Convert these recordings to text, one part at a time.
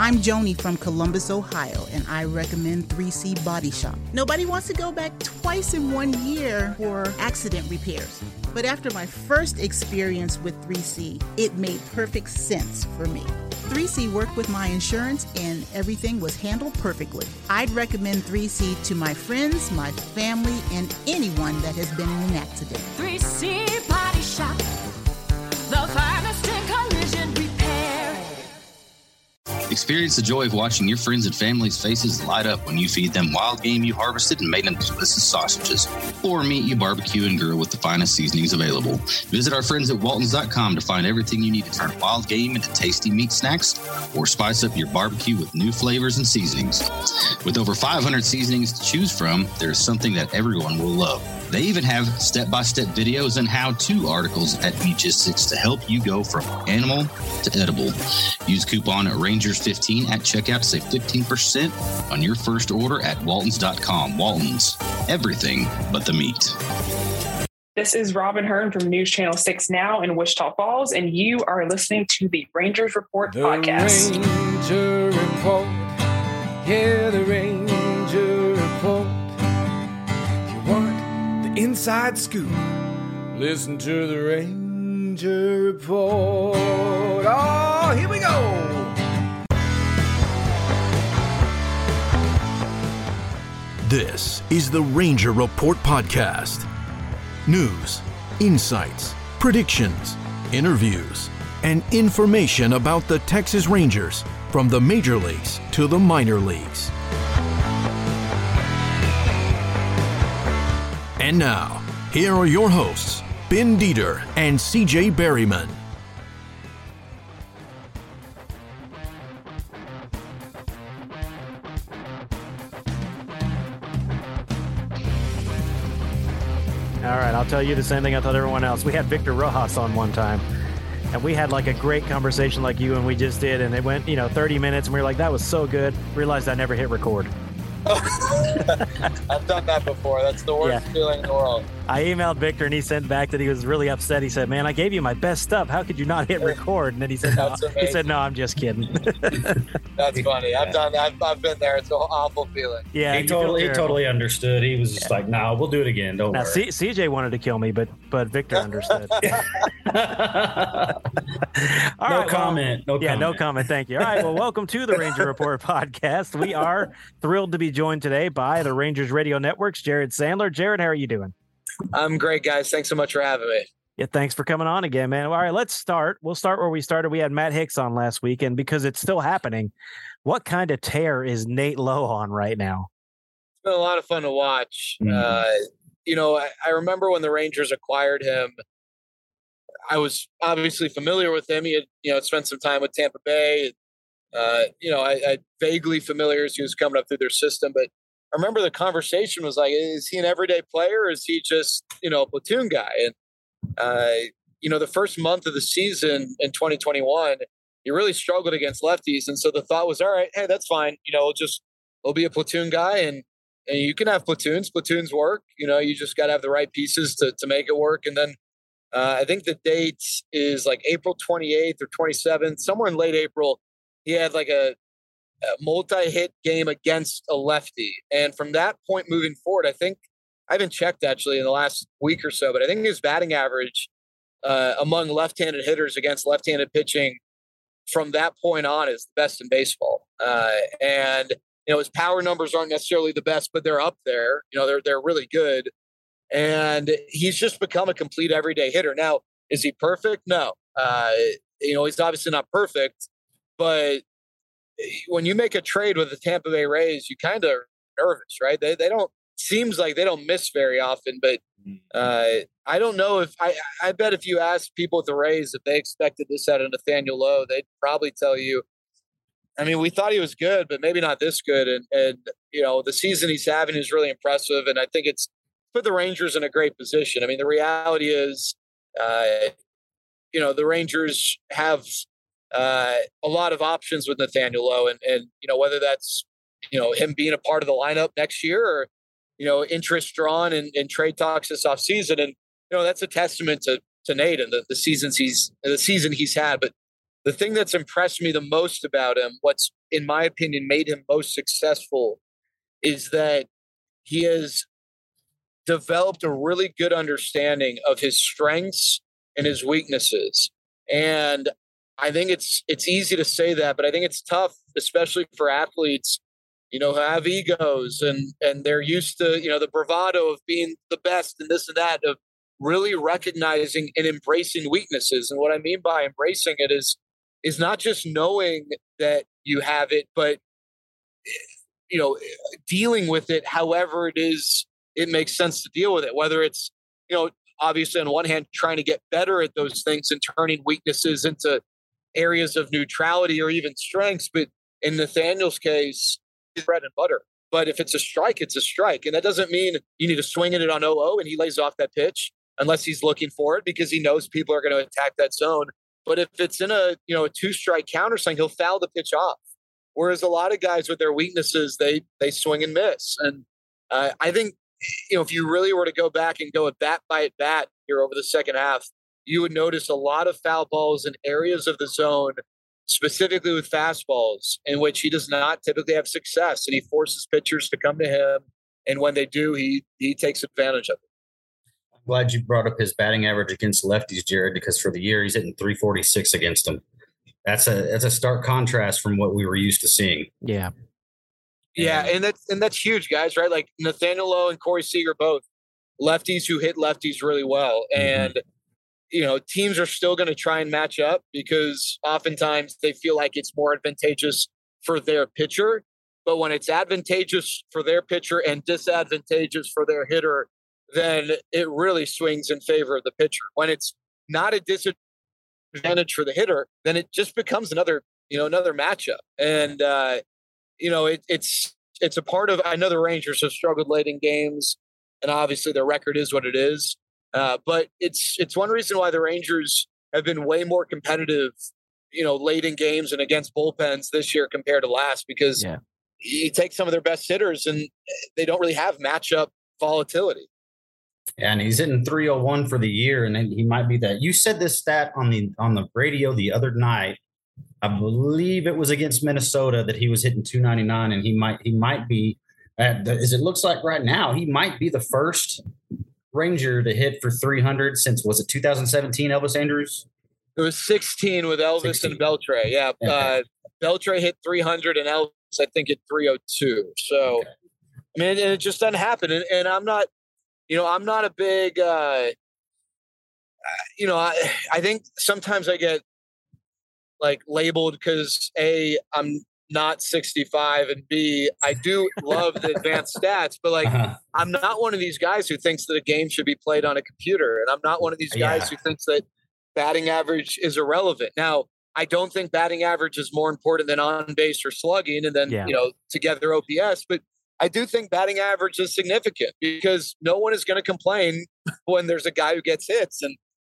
I'm Joni from Columbus, Ohio, and I recommend 3C Body Shop. Nobody wants to go back twice in one year for accident repairs. But after my first experience with 3C, it made perfect sense for me. 3C worked with my insurance and everything was handled perfectly. I'd recommend 3C to my friends, my family, and anyone that has been in an accident. 3C Body Shop, the finest Experience the joy of watching your friends and family's faces light up when you feed them wild game you harvested and made into delicious sausages. Or meet you barbecue and grill with the finest seasonings available. Visit our friends at Waltons.com to find everything you need to turn wild game into tasty meat snacks or spice up your barbecue with new flavors and seasonings. With over 500 seasonings to choose from, there's something that everyone will love. They even have step by step videos and how to articles at Meatgistics to help you go from animal to edible. Use coupon Rangers15 at checkout to save 15% on your first order at Waltons.com. Waltons, everything but the meat. This is Robin Hearn from News Channel 6 Now in Wichita Falls, and you are listening to the Rangers Report The podcast. Ranger Report. Yeah, the Ranger inside scoop, listen to the Ranger Report. Oh, here we go. This is the Ranger Report Podcast. News, insights, predictions, interviews, and information about the Texas Rangers from the major leagues to the minor leagues. And now, here are your hosts, Ben Dieter and CJ Berryman. All right, I'll tell you the same thing I told everyone else. We had Victor Rojas on one time, and we had like a great conversation like you and we just did, and it went, you know, 30 minutes, and we were like, that was so good. Realized I never hit record. I've done that before. That's the worst Yeah. feeling in the world. I emailed Victor, and he sent back that he was really upset. He said, "Man, I gave you my best stuff. How could you not hit record?" And then he said, "No." He amazing. said, "No, I'm just kidding." That's funny. I've done that. I've, I've been there. It's an awful feeling. yeah, he totally, he totally understood. He was just like, "No, we'll do it again. Don't Now, worry." C- CJ wanted to kill me, but but Victor understood. All no right, well- comment. no yeah, comment. no comment. Thank you. All right. Well, welcome to the Ranger Report podcast. We are thrilled to be joined today by the Rangers Radio Network's Jared Sandler. Jared, how are you doing? I'm great, guys. Thanks so much for having me. Yeah, thanks for coming on again, man. All right, let's start. We'll start where we started. We had Matt Hicks on last week, and because it's still happening, what kind of tear is Nate Lowe on right now? It's been a lot of fun to watch. Mhm. Uh, you know, I, I remember when the Rangers acquired him. I was obviously familiar with him. He had, you know, spent some time with Tampa Bay. Uh, you know, I, I vaguely familiar as he was coming up through their system, but I remember the conversation was like, is he an everyday player or is he just, you know, a platoon guy? And, uh, you know, the first month of the season in 2021, he really struggled against lefties. And so the thought was, all right, hey, that's fine. You know, we'll just, we'll be a platoon guy and, and you can have platoons. Platoons work. You know, you just got to have the right pieces to, to make it work. And then uh, I think the date is like April 28th or 27th, somewhere in late April. He had like a multi-hit game against a lefty, and from that point moving forward, I think I haven't checked actually in the last week or so, but I think his batting average uh, among left-handed hitters against left-handed pitching from that point on is the best in baseball. Uh, and you know his power numbers aren't necessarily the best, but they're up there. You know they're they're really good, and he's just become a complete everyday hitter. Now, is he perfect? No. Uh, you know he's obviously not perfect, but when you make a trade with the Tampa Bay Rays, you kind of nervous, right? They they don't seems like they don't miss very often, but uh, I don't know if I I bet if you ask people at the Rays if they expected this out of Nathaniel Lowe, they'd probably tell you. I mean, we thought he was good, but maybe not this good. And and you know, the season he's having is really impressive, and I think it's put the Rangers in a great position. I mean, the reality is, uh, you know, the Rangers have uh, a lot of options with Nathaniel Lowe, and and you know whether that's you know him being a part of the lineup next year or you know interest drawn in, in trade talks this offseason. and you know that's a testament to to Nate and the, the seasons he's the season he's had. But the thing that's impressed me the most about him, what's in my opinion made him most successful, is that he has developed a really good understanding of his strengths and his weaknesses. And I think it's it's easy to say that, but I think it's tough, especially for athletes, you know, who have egos and and they're used to, you know, the bravado of being the best and this and that, of really recognizing and embracing weaknesses. And what I mean by embracing it is is not just knowing that you have it, but you know, dealing with it however it is it makes sense to deal with it, whether it's, you know, obviously on one hand trying to get better at those things and turning weaknesses into areas of neutrality or even strengths. But in Nathaniel's case, bread and butter. But if it's a strike, it's a strike. And that doesn't mean you need to swing at it on 0 0 and he lays off that pitch unless he's looking for it because he knows people are going to attack that zone. But if it's in a you know a two strike counter swing, he'll foul the pitch off. Whereas a lot of guys with their weaknesses, they they swing and miss. And uh, I think you know if you really were to go back and go at bat by at bat here over the second half, you would notice a lot of foul balls in areas of the zone, specifically with fastballs, in which he does not typically have success, and he forces pitchers to come to him. And when they do, he he takes advantage of it I'm glad you brought up his batting average against lefties, Jared, because for the year he's hitting 346 against them. That's a that's a stark contrast from what we were used to seeing. Yeah. Yeah, and that's and that's huge, guys, right? Like Nathaniel Lowe and Corey Seager both lefties who hit lefties really well. Mm-hmm. And mm-hmm. You know, teams are still going to try and match up because oftentimes they feel like it's more advantageous for their pitcher. But when it's advantageous for their pitcher and disadvantageous for their hitter, then it really swings in favor of the pitcher. When it's not a disadvantage for the hitter, then it just becomes another, you know, another matchup. And uh, you know, it, it's it's a part of. I know the Rangers have struggled late in games, and obviously their record is what it is. Uh, but it's it's one reason why the Rangers have been way more competitive, you know, late in games and against bullpens this year compared to last because yeah. you take some of their best hitters and they don't really have matchup volatility. And he's hitting 301 for the year and he might be that. You said this stat on the on the radio the other night. I believe it was against minnesota that he was hitting 299 and he might he might be the, as it looks like right now he might be the first ranger to hit for 300 since was it 2017 elvis Andrus? it was 16 with elvis 16. and beltre yeah okay. uh, beltre hit 300 and elvis i think hit 302 so okay. I mean, and it just doesn't happen. And, and I'm not you know, I'm not a big, uh, you know, I, I think sometimes I get like labeled because A, I'm not 65 and B, I do love the advanced stats, but like uh-huh. I'm not one of these guys who thinks that a game should be played on a computer. And I'm not one of these guys yeah. who thinks that batting average is irrelevant. Now, I don't think batting average is more important than on base or slugging and then, yeah. you know, together OPS, but I do think batting average is significant because no one is going to complain when there's a guy who gets hits. And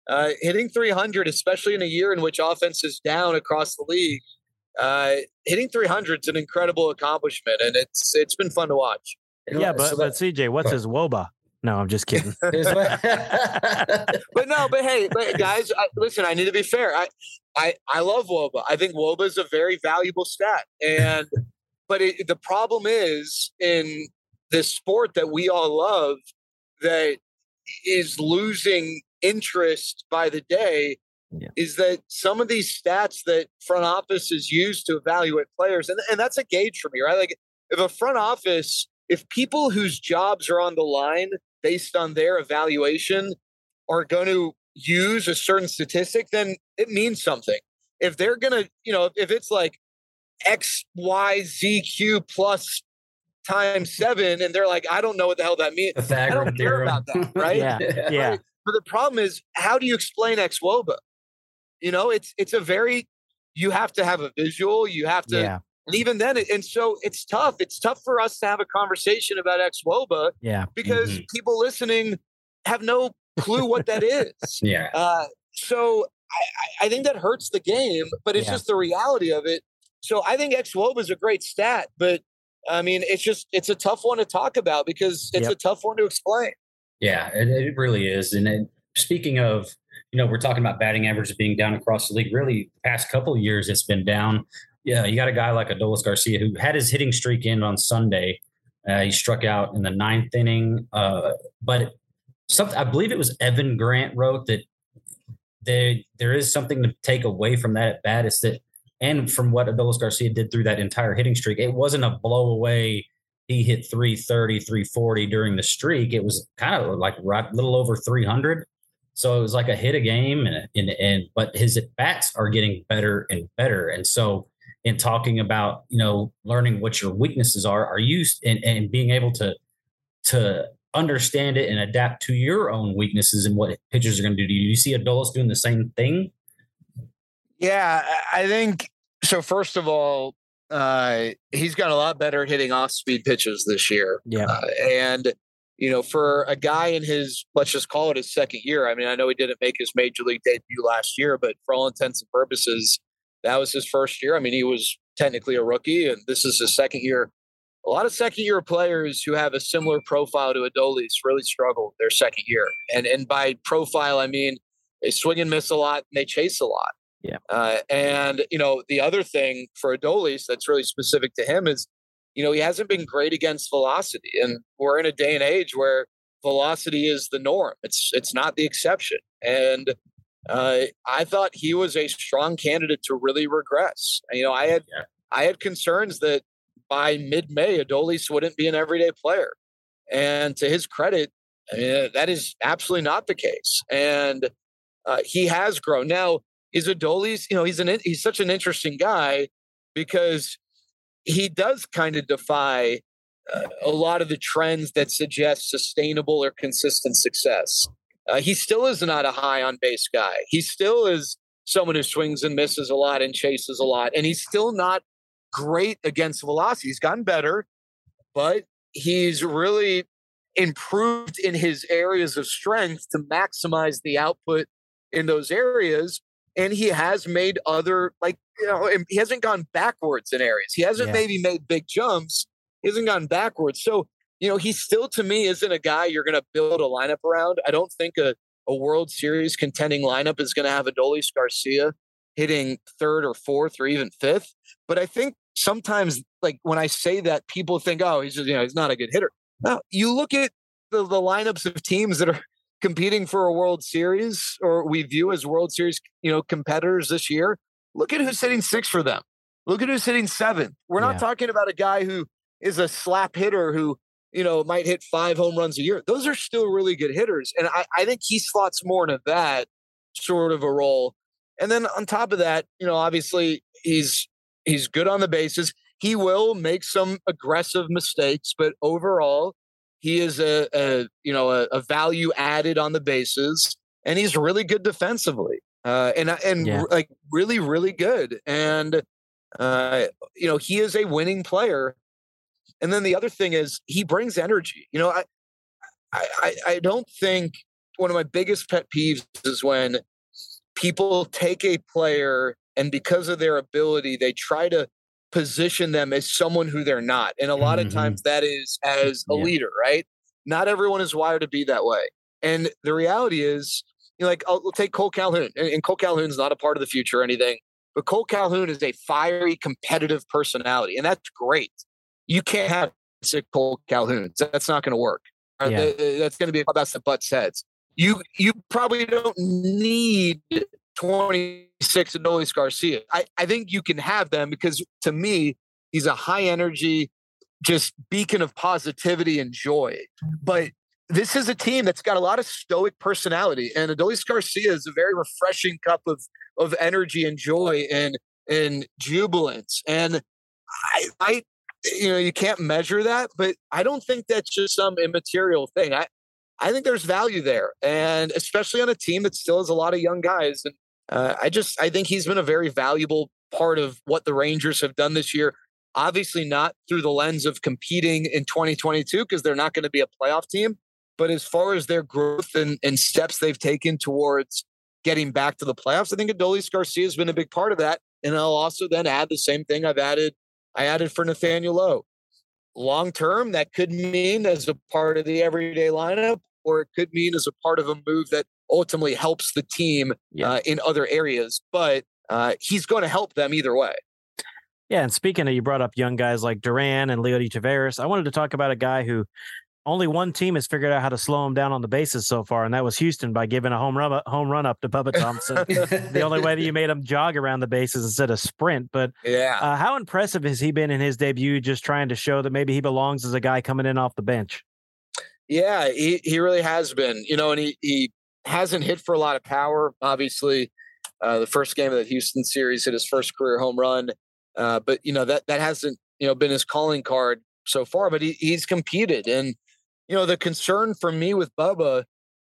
uh, hitting 300, especially in a year in which offense is down across the league, uh, hitting 300 is an incredible accomplishment, and it's it's been fun to watch. Yeah, but, so but CJ, what's his woba? No, I'm just kidding. but no, but hey, but guys, I, listen. I need to be fair. I, I, I love woba. I think woba is a very valuable stat, and but it, the problem is in this sport that we all love that is losing interest by the day yeah. is that some of these stats that front offices use to evaluate players, and, and that's a gauge for me, right? Like if a front office, if people whose jobs are on the line based on their evaluation are going to use a certain statistic, then it means something. If they're going to, you know, if it's like X, Y, Z, Q plus times seven. And they're like, I don't know what the hell that means. I don't care about that. Right. yeah. yeah. Right? But the problem is, how do you explain X Woba? You know, it's, it's a very, you have to have a visual. You have to, yeah. and even then, and so it's tough. It's tough for us to have a conversation about X Woba. Yeah. Because mm-hmm. people listening have no clue what that is. yeah. Uh, so I, I, think that hurts the game, but it's yeah. just the reality of it. So I think xwOBA is a great stat, but I mean, it's just it's a tough one to talk about because it's yep. a tough one to explain. Yeah, it, it really is. And it, speaking of you know, we're talking about batting average being down across the league. Really, the past couple years, it's been down. Yeah, you got a guy like Adolis Garcia who had his hitting streak end on Sunday. Uh, he struck out in the ninth inning, uh, but something I believe it was Evan Grant wrote that there there is something to take away from that at bat. Is that and from what Adolis Garcia did through that entire hitting streak, it wasn't a blow away. He hit 330, 340 during the streak. It was kind of like right, a little over 300. So it was like a hit a game, and, and, and but his at bats are getting better and better. And so, in talking about you know learning what your weaknesses are, are you and, and being able to to understand it and adapt to your own weaknesses and what pitchers are going to do. Do you see Adolis doing the same thing? Yeah, I think so. First of all, uh, he's got a lot better hitting off speed pitches this year. Yeah. Uh, and, you know, for a guy in his, let's just call it his second year, I mean, I know he didn't make his major league debut last year, but for all intents and purposes, that was his first year. I mean, he was technically a rookie, and this is his second year. A lot of second year players who have a similar profile to Adolis really struggle their second year. And and by profile, I mean they swing and miss a lot and they chase a lot. Yeah. Uh, and you know the other thing for Adolis that's really specific to him is, you know, he hasn't been great against velocity, and we're in a day and age where velocity is the norm. It's it's not the exception. And uh, I thought he was a strong candidate to really regress. You know, I had Yeah. I had concerns that by mid-May, Adolis wouldn't be an everyday player. And to his credit, I mean, that is absolutely not the case. And uh, he has grown. Now, is Adolis, you know, he's an he's such an interesting guy because he does kind of defy uh, a lot of the trends that suggest sustainable or consistent success. Uh, he still is not a high on base guy. He still is someone who swings and misses a lot and chases a lot, and he's still not great against velocity. He's gotten better, but he's really improved in his areas of strength to maximize the output in those areas. And he has made other, like, you know, he hasn't gone backwards in areas. He hasn't Yeah. maybe made big jumps. He hasn't gone backwards. So, you know, he still to me isn't a guy you're going to build a lineup around. I don't think a, a World Series contending lineup is going to have Adolis Garcia hitting third or fourth or even fifth. But I think sometimes, like when I say that, people think, oh, he's just, you know, he's not a good hitter. No, you look at the, the lineups of teams that are competing for a World Series or we view as World Series, you know, competitors this year. Look at who's hitting six for them. Look at who's hitting seven. We're not Yeah. talking about a guy who is a slap hitter who, you know, might hit five home runs a year. Those are still really good hitters. And I, I think he slots more into that sort of a role. And then on top of that, you know, obviously he's he's good on the bases. He will make some aggressive mistakes, but overall, he is a, a you know a, a value added on the bases, and he's really good defensively, uh, and and Yeah. like really really good. And uh, you know he is a winning player. And then the other thing is he brings energy. You know, I I I, I don't think one of my biggest pet peeves is when people take a player and because of their ability, they try to position them as someone who they're not. And a lot Mhm. of times that is as a Yeah. leader, right? Not everyone is wired to be that way. And the reality is, you know, like I'll, take Cole Calhoun, and, and Cole Calhoun's not a part of the future or anything, but Cole Calhoun is a fiery, competitive personality, and that's great. You can't have sick Cole Calhoun. That's not going to work. Uh, Yeah. th- th- That's going to be a clubhouse that butts heads. You you probably don't need 26 Adolis Garcia. I, I think you can have them because to me, he's a high energy, just beacon of positivity and joy. But this is a team that's got a lot of stoic personality, and Adolis Garcia is a very refreshing cup of of energy and joy and and jubilance. And I, I you know, you can't measure that, but I don't think that's just some immaterial thing. I I think there's value there, and especially on a team that still has a lot of young guys. And uh, I just I think he's been a very valuable part of what the Rangers have done this year. Obviously, not through the lens of competing in 2022 because they're not going to be a playoff team. But as far as their growth and, and steps they've taken towards getting back to the playoffs, I think Adolis Garcia has been a big part of that. And I'll also then add the same thing I've added. I added for Nathaniel Lowe. Long term, that could mean as a part of the everyday lineup, or it could mean as a part of a move that ultimately helps the team Yeah. uh, in other areas. But uh, he's going to help them either way. Yeah, and speaking of, you brought up young guys like Duran and Leody Taveras. I wanted to talk about a guy who only one team has figured out how to slow him down on the bases so far, and that was Houston by giving a home run up, home run up to Bubba Thompson. the only way that you made him jog around the bases instead of sprint. But Yeah. uh, how impressive has he been in his debut, just trying to show that maybe he belongs as a guy coming in off the bench? Yeah, he, he really has been. You know, and he, he hasn't hit for a lot of power. Obviously, uh, the first game of the Houston series hit his first career home run. Uh, but you know that that hasn't you know been his calling card so far. But he, he's competed, and you know the concern for me with Bubba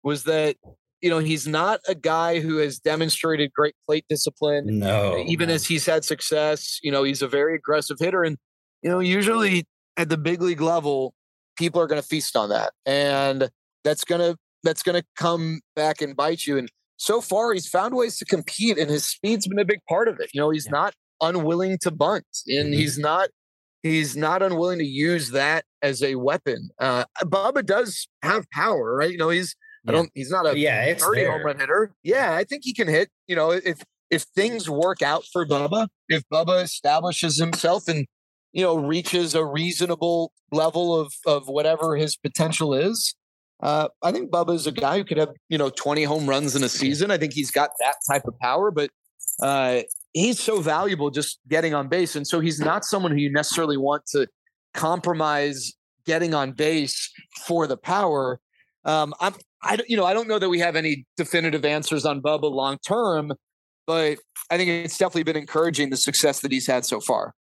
was that you know he's not a guy who has demonstrated great plate discipline. No, even as he's had success, you know he's a very aggressive hitter, and you know usually at the big league level, people are going to feast on that, and that's gonna that's gonna come back and bite you. And so far, he's found ways to compete, and his speed's been a big part of it. You know, he's not unwilling to bunt, and Mhm. he's not he's not unwilling to use that as a weapon. Uh, Bubba does have power, right? You know, he's I don't he's not a yeah, it's 30 there. home run hitter. Yeah, I think he can hit. You know, if if things work out for Bubba, if Bubba establishes himself and you know reaches a reasonable level of of whatever his potential is, uh, I think Bubba is a guy who could have you know 20 home runs in a season. I think he's got that type of power, but uh, he's so valuable just getting on base, and so he's not someone who you necessarily want to compromise getting on base for the power. Um, I'm, I, don't- you know, I don't know that we have any definitive answers on Bubba long term, but I think it's definitely been encouraging the success that he's had so far.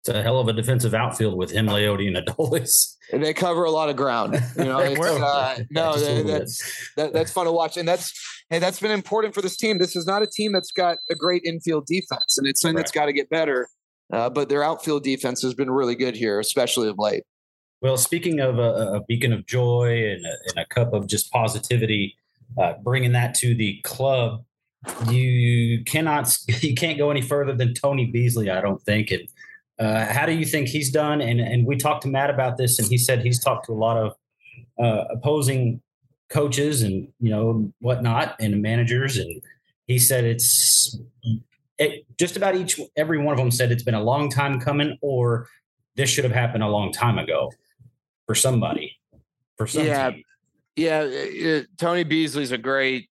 It's a hell of a defensive outfield with him, Leody, and Adolis. And they cover a lot of ground. You know, it's, uh, no, that, that's that, that's fun to watch, and that's and that's been important for this team. This is not a team that's got a great infield defense, and it's something that's got to get better. Uh, but their outfield defense has been really good here, especially of late. Well, speaking of a, a beacon of joy and a, and a cup of just positivity, uh, bringing that to the club, you cannot you can't go any further than Tony Beasley, I don't think. And uh, how do you think he's done? And and we talked to Matt about this, and he said he's talked to a lot of uh, opposing coaches and you know whatnot and managers, and he said it's it, just about each every one of them said it's been a long time coming, or this should have happened a long time ago for somebody, for some Yeah. team. Yeah, uh, Tony Beasley's a great,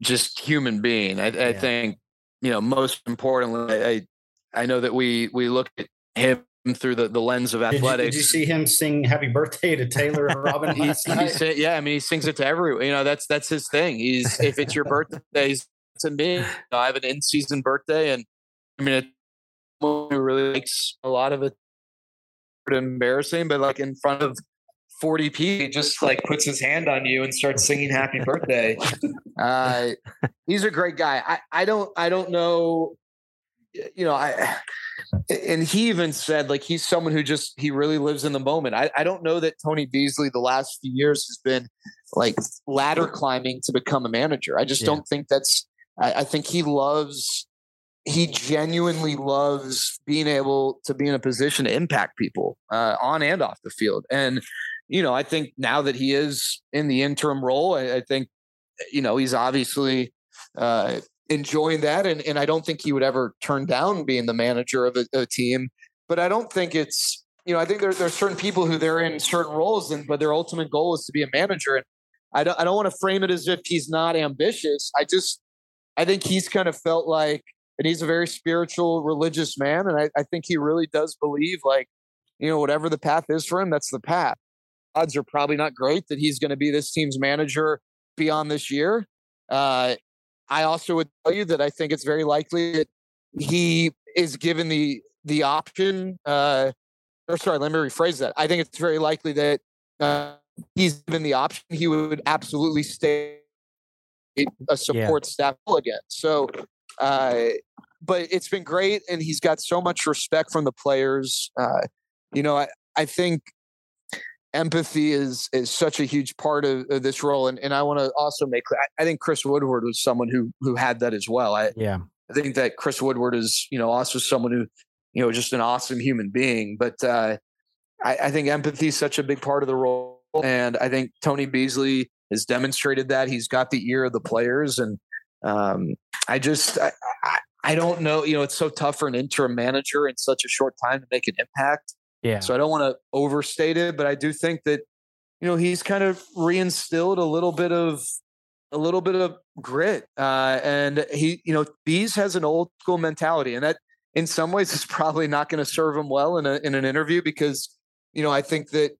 just human being. I, I Yeah. think, you know, most importantly, I I know that we we look at him through the, the lens of Did you, athletics. did you see him sing "Happy Birthday" to Taylor and Robin last he's night? sa- yeah, I mean, he sings it to everyone. You know, that's that's his thing. He's if it's your birthday, he's to me. You know, I have an in season birthday, and I mean, it, really likes a lot of it. Embarrassing, but like in front of 40 people, he just like puts his hand on you and starts singing "Happy Birthday." Uh, he's a great guy. I I don't I don't know. You know, I and he even said like he's someone who just he really lives in the moment. I, I don't know that Tony Beasley the last few years has been like ladder climbing to become a manager. I just Yeah. don't think that's I, I think he loves he genuinely loves being able to be in a position to impact people uh, on and off the field. And you know, I think now that he is in the interim role, I, I think you know he's obviously uh, enjoying that, and and I don't think he would ever turn down being the manager of a, a team. But I don't think it's you know I think there there's certain people who they're in certain roles, and but their ultimate goal is to be a manager. And I don't I don't want to frame it as if he's not ambitious. I just I think he's kind of felt like, and he's a very spiritual, religious man, and I, I think he really does believe like you know whatever the path is for him, that's the path. Odds are probably not great that he's going to be this team's manager beyond this year. Uh, I also would tell you that I think it's very likely that he is given the the option. Uh, or sorry, let me rephrase that. I think it's very likely that uh, he's given the option. He would absolutely stay a support staff again. So, uh, but it's been great, and he's got so much respect from the players. Uh, you know, I, I think empathy is is such a huge part of, of this role, and, and I want to also make clear. I, I think Chris Woodward was someone who who had that as well. I, Yeah. I think that Chris Woodward is, you know, also someone who, you know, just an awesome human being. But uh, I, I think empathy is such a big part of the role, and I think Tony Beasley has demonstrated that. He's got the ear of the players, and um, I just I, I, I don't know. You know, it's so tough for an interim manager in such a short time to make an impact. Yeah. So I don't want to overstate it, but I do think that you know he's kind of reinstilled a little bit of a little bit of grit, uh, and he you know Bees has an old school mentality, and that in some ways is probably not going to serve him well in a in an interview because you know I think that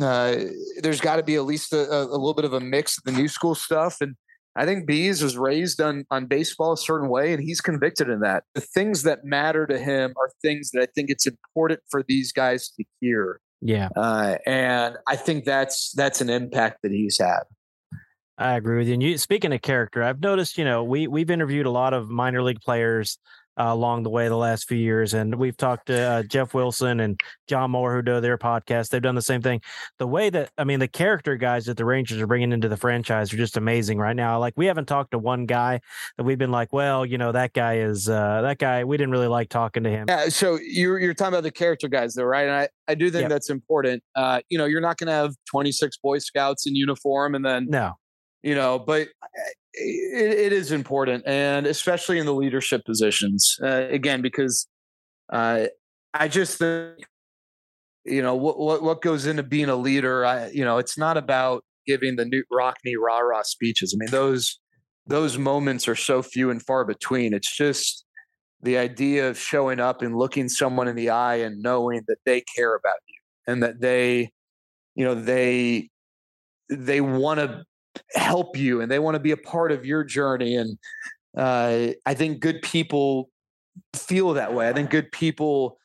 uh, there's got to be at least a, a, little bit of a mix of the new school stuff and. I think Bees was raised on on baseball a certain way, and he's convicted in that. The things that matter to him are things that I think it's important for these guys to hear. Yeah, uh, and I think that's that's an impact that he's had. I agree with you. And you speaking of character, I've noticed, you know, we we've interviewed a lot of minor league players uh, along the way the last few years. And we've talked to uh, Jeff Wilson and John Moore, who do their podcast. They've done the same thing. The way that, I mean, the character guys that the Rangers are bringing into the franchise are just amazing right now. Like, we haven't talked to one guy that we've been like, well, you know, that guy is, uh, that guy, we didn't really like talking to him. Yeah. So you're, you're talking about the character guys, though, right? And I, I do think yep. that's important. Uh, you know, you're not going to have 26 Boy Scouts in uniform and then, no, you know, but it, it is important, and especially in the leadership positions. Uh, again, because uh, I just think, you know, what, what what goes into being a leader. I, you know, it's not about giving the Knute Rockne rah rah speeches. I mean, those those moments are so few and far between. It's just the idea of showing up and looking someone in the eye and knowing that they care about you and that they, you know, they they want to help you and they want to be a part of your journey. And uh, I think good people feel that way. I think good people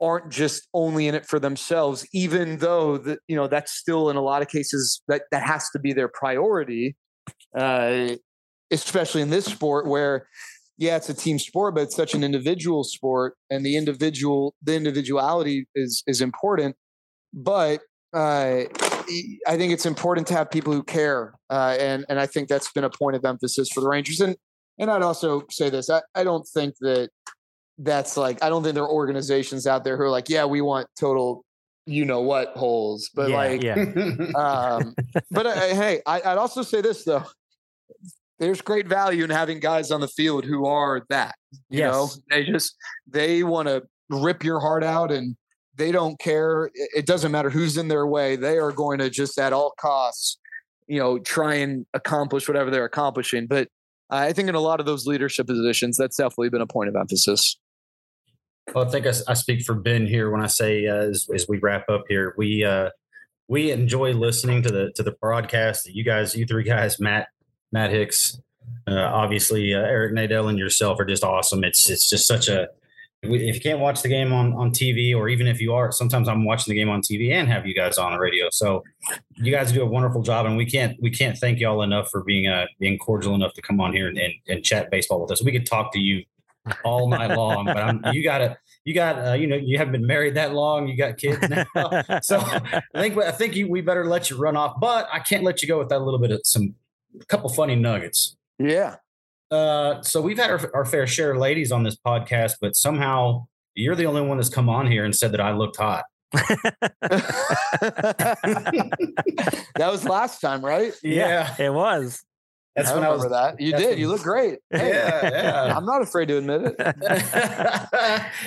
aren't just only in it for themselves, even though that you know that's still in a lot of cases that that has to be their priority, uh, especially in this sport where. Yeah, it's a team sport, but it's such an individual sport, and the individual, the individuality is is important. But uh, I think it's important to have people who care, uh, and and I think that's been a point of emphasis for the Rangers. And and I'd also say this: I, I don't think that that's like I don't think there are organizations out there who are like, yeah, we want total, you know what holes, but yeah, like, yeah. um, but uh, hey, I, I'd also say this though: there's great value in having guys on the field who are that. You yes. know, they just they want to rip your heart out and they don't care. It doesn't matter who's in their way. They are going to just at all costs, you know, try and accomplish whatever they're accomplishing. But I think in a lot of those leadership positions, that's definitely been a point of emphasis. Well, I think I, I speak for Ben here when I say uh, as, as, we wrap up here, we uh, we enjoy listening to the to the broadcast. That you guys, you three guys, Matt, Matt Hicks, uh, obviously uh, Eric Nadel, and yourself are just awesome. It's it's just such a if you can't watch the game on, on TV, or even if you are, sometimes I'm watching the game on TV and have you guys on the radio. So you guys do a wonderful job, and we can't we can't thank y'all enough for being uh, being cordial enough to come on here and, and, and chat baseball with us. We could talk to you all night long, but I'm, you got to you got uh, you know you haven't been married that long, you got kids now, so I think I think you, we better let you run off. But I can't let you go without a little bit of some a couple funny nuggets. Yeah. Uh, so we've had our, our, fair share of ladies on this podcast, but somehow you're the only one that's come on here and said that I looked hot. that was last time, right? Yeah, yeah it was. That's I when I was that. You did. When, you look great. Hey, yeah, yeah. I'm not afraid to admit it.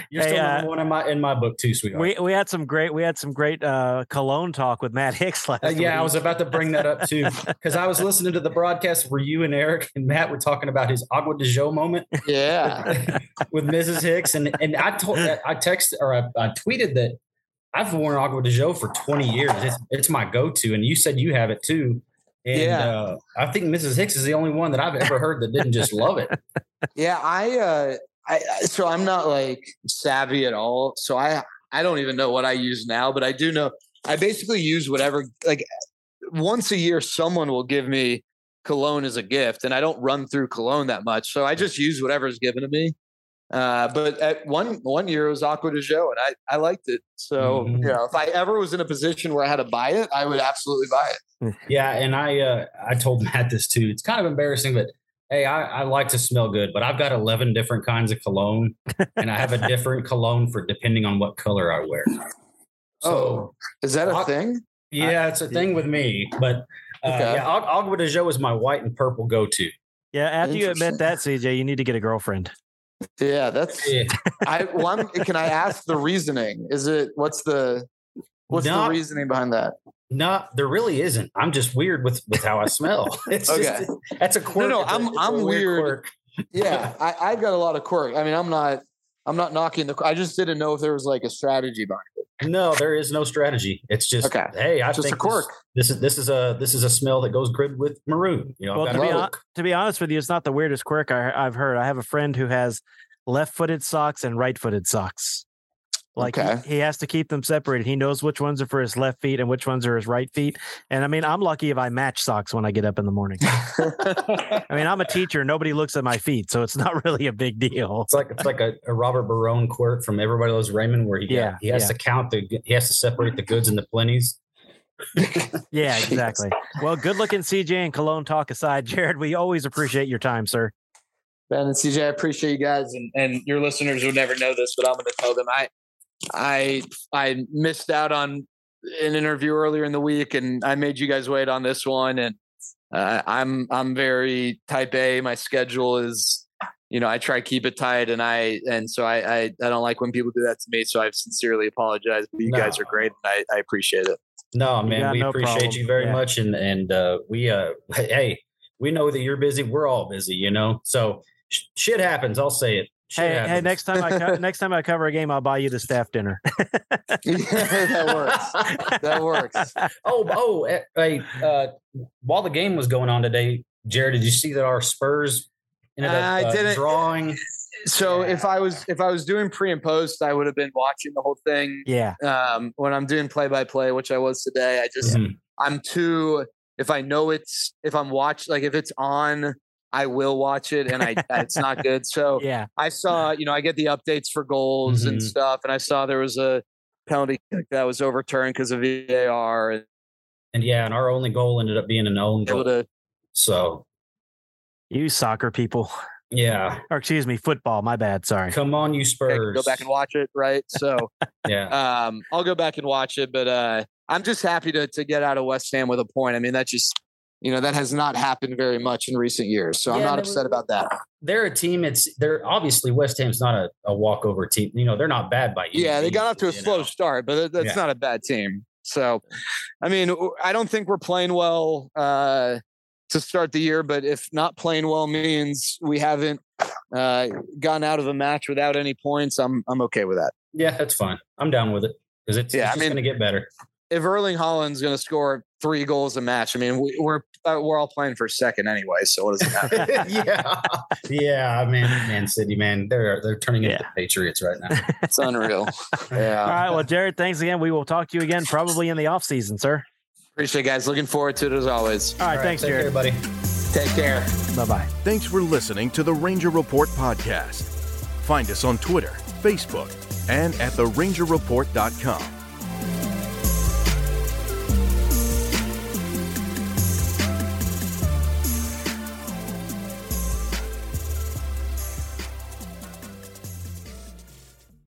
You're hey, still uh, one in my in my book too, sweetheart. We we had some great we had some great uh, cologne talk with Matt Hicks last. Uh, yeah, week. I was about to bring that up too because I was listening to the broadcast where you and Eric and Matt were talking about his Acqua di Gio moment. Yeah, with, with Mrs. Hicks and and I told I texted or I, I tweeted that I've worn Acqua di Gio for 20 years. It's it's my go to, and you said you have it too. And yeah. Uh, I think Mrs. Hicks is the only one that I've ever heard that didn't just love it. Yeah, I, uh, I, so I'm not like savvy at all. So I, I don't even know what I use now, but I do know I basically use whatever, like once a year, someone will give me cologne as a gift and I don't run through cologne that much. So I just use whatever's given to me. Uh, but at one one year it was Acqua di Gio, and I I liked it. So mm-hmm. you know, if I ever was in a position where I had to buy it, I would absolutely buy it. Yeah, and I uh, I told Matt this too. It's kind of embarrassing, but hey, I, I like to smell good, but I've got eleven different kinds of cologne, and I have a different cologne for depending on what color I wear. So, oh, is that a thing? Yeah, it's a thing with me, but Uh, Okay. yeah, Ag- Acqua di Gio is my white and purple go-to. Yeah, after you admit that, CJ, you need to get a girlfriend. Yeah, that's. Yeah. I well, can I ask the reasoning? Is it what's the what's No. the reasoning behind that? No, there really isn't. I'm just weird with with how I smell. It's Okay. just that's a quirk. no, a- I'm- a I'm weird. quirk. Yeah, I, I've got a lot of quirk. I mean, I'm not I'm not knocking the. I just didn't know if there was like a strategy behind it. No, there is no strategy. It's just Okay. hey, I Just a think this- quirk. This, is this is a this is a smell that goes good with maroon. You know, Well, to be, a hon- look. to be honest with you, it's not the weirdest quirk I, I've heard. I have a friend who has left-footed socks and right-footed socks. Like he- Okay. he, has to keep them separated. He knows which ones are for his left feet and which ones are his right feet. And I mean, I'm lucky if I match socks when I get up in the morning. I mean, I'm a teacher. Nobody looks at my feet, so it's not really a big deal. It's like it's like a, a Robert Barone quirk from Everybody Loves Raymond, where he Yeah, he has yeah. to count the he has to separate the goods and the plenties. Yeah, exactly. Well, good looking CJ and Cologne talk aside, Jared, we always appreciate your time, sir. Ben and CJ, I appreciate you guys, and, and your listeners would never know this, but I'm going to tell them I, I, I missed out on an interview earlier in the week, and I made you guys wait on this one, and uh, I'm I'm very type A. My schedule is, you know, I try to keep it tight, and I and so I I, I don't like when people do that to me. So I sincerely apologize, but you No. guys are great, and I, I appreciate it. No, man, got we no appreciate problem. you very Yeah. much, and and uh, we uh, hey, we know that you're busy. We're all busy, you know. So sh- shit happens. I'll say it. Shit Hey, hey, next time I co- next time I cover a game, I'll buy you the staff dinner. that works. That works. oh, oh, eh, hey, uh, while the game was going on today, Jared, did you see that our Spurs ended up I uh, didn't- drawing? So if I was if I was doing pre and post, I would have been watching the whole thing. Yeah. Um, when I'm doing play by play, which I was today, I just Mhm. I'm too. If I know it's if I'm watch like if it's on, I will watch it, and I it's not good. So Yeah. I saw you know I get the updates for goals and Mhm. stuff, and I saw there was a penalty kick that was overturned because of VAR and And yeah, and our only goal ended up being an own goal. to So You soccer people. yeah, Or excuse me, football. My bad. Sorry. come on, you Spurs. go back and watch it. Right. So. Yeah, um, I'll go back and watch it, but uh, I'm just happy to to get out of West Ham with a point. I mean, that just you know that has not happened very much in recent years, so I'm not no, upset about that. they're a team. It's they're obviously West Ham's not a, a walkover team. You know, they're not bad by any Yeah, they got off to a slow know. start, but that- that's Yeah. not a bad team. So, I mean, I don't think we're playing well uh, to start the year, but if not playing well means we haven't uh, gone out of a match without any points, I'm I'm okay with that. Yeah, that's fine. I'm down with it because it's, Yeah, it's I just mean- going to get better. If Erling Haaland's going to score three goals a match, I mean, we, we're uh, we're all playing for second anyway, so what does it matter? yeah, yeah, man, Man City, man, they're they're turning into Yeah. the Patriots right now. It's unreal. All Yeah. right. Well, Jared, thanks again. We will talk to you again probably in the off season, sir. Appreciate it, guys. Looking forward to it as always. All right. thanks, take care, Jared. buddy. Take care. Bye bye. Thanks for listening to the Ranger Report podcast. Find us on Twitter, Facebook, and at therangerreport.com.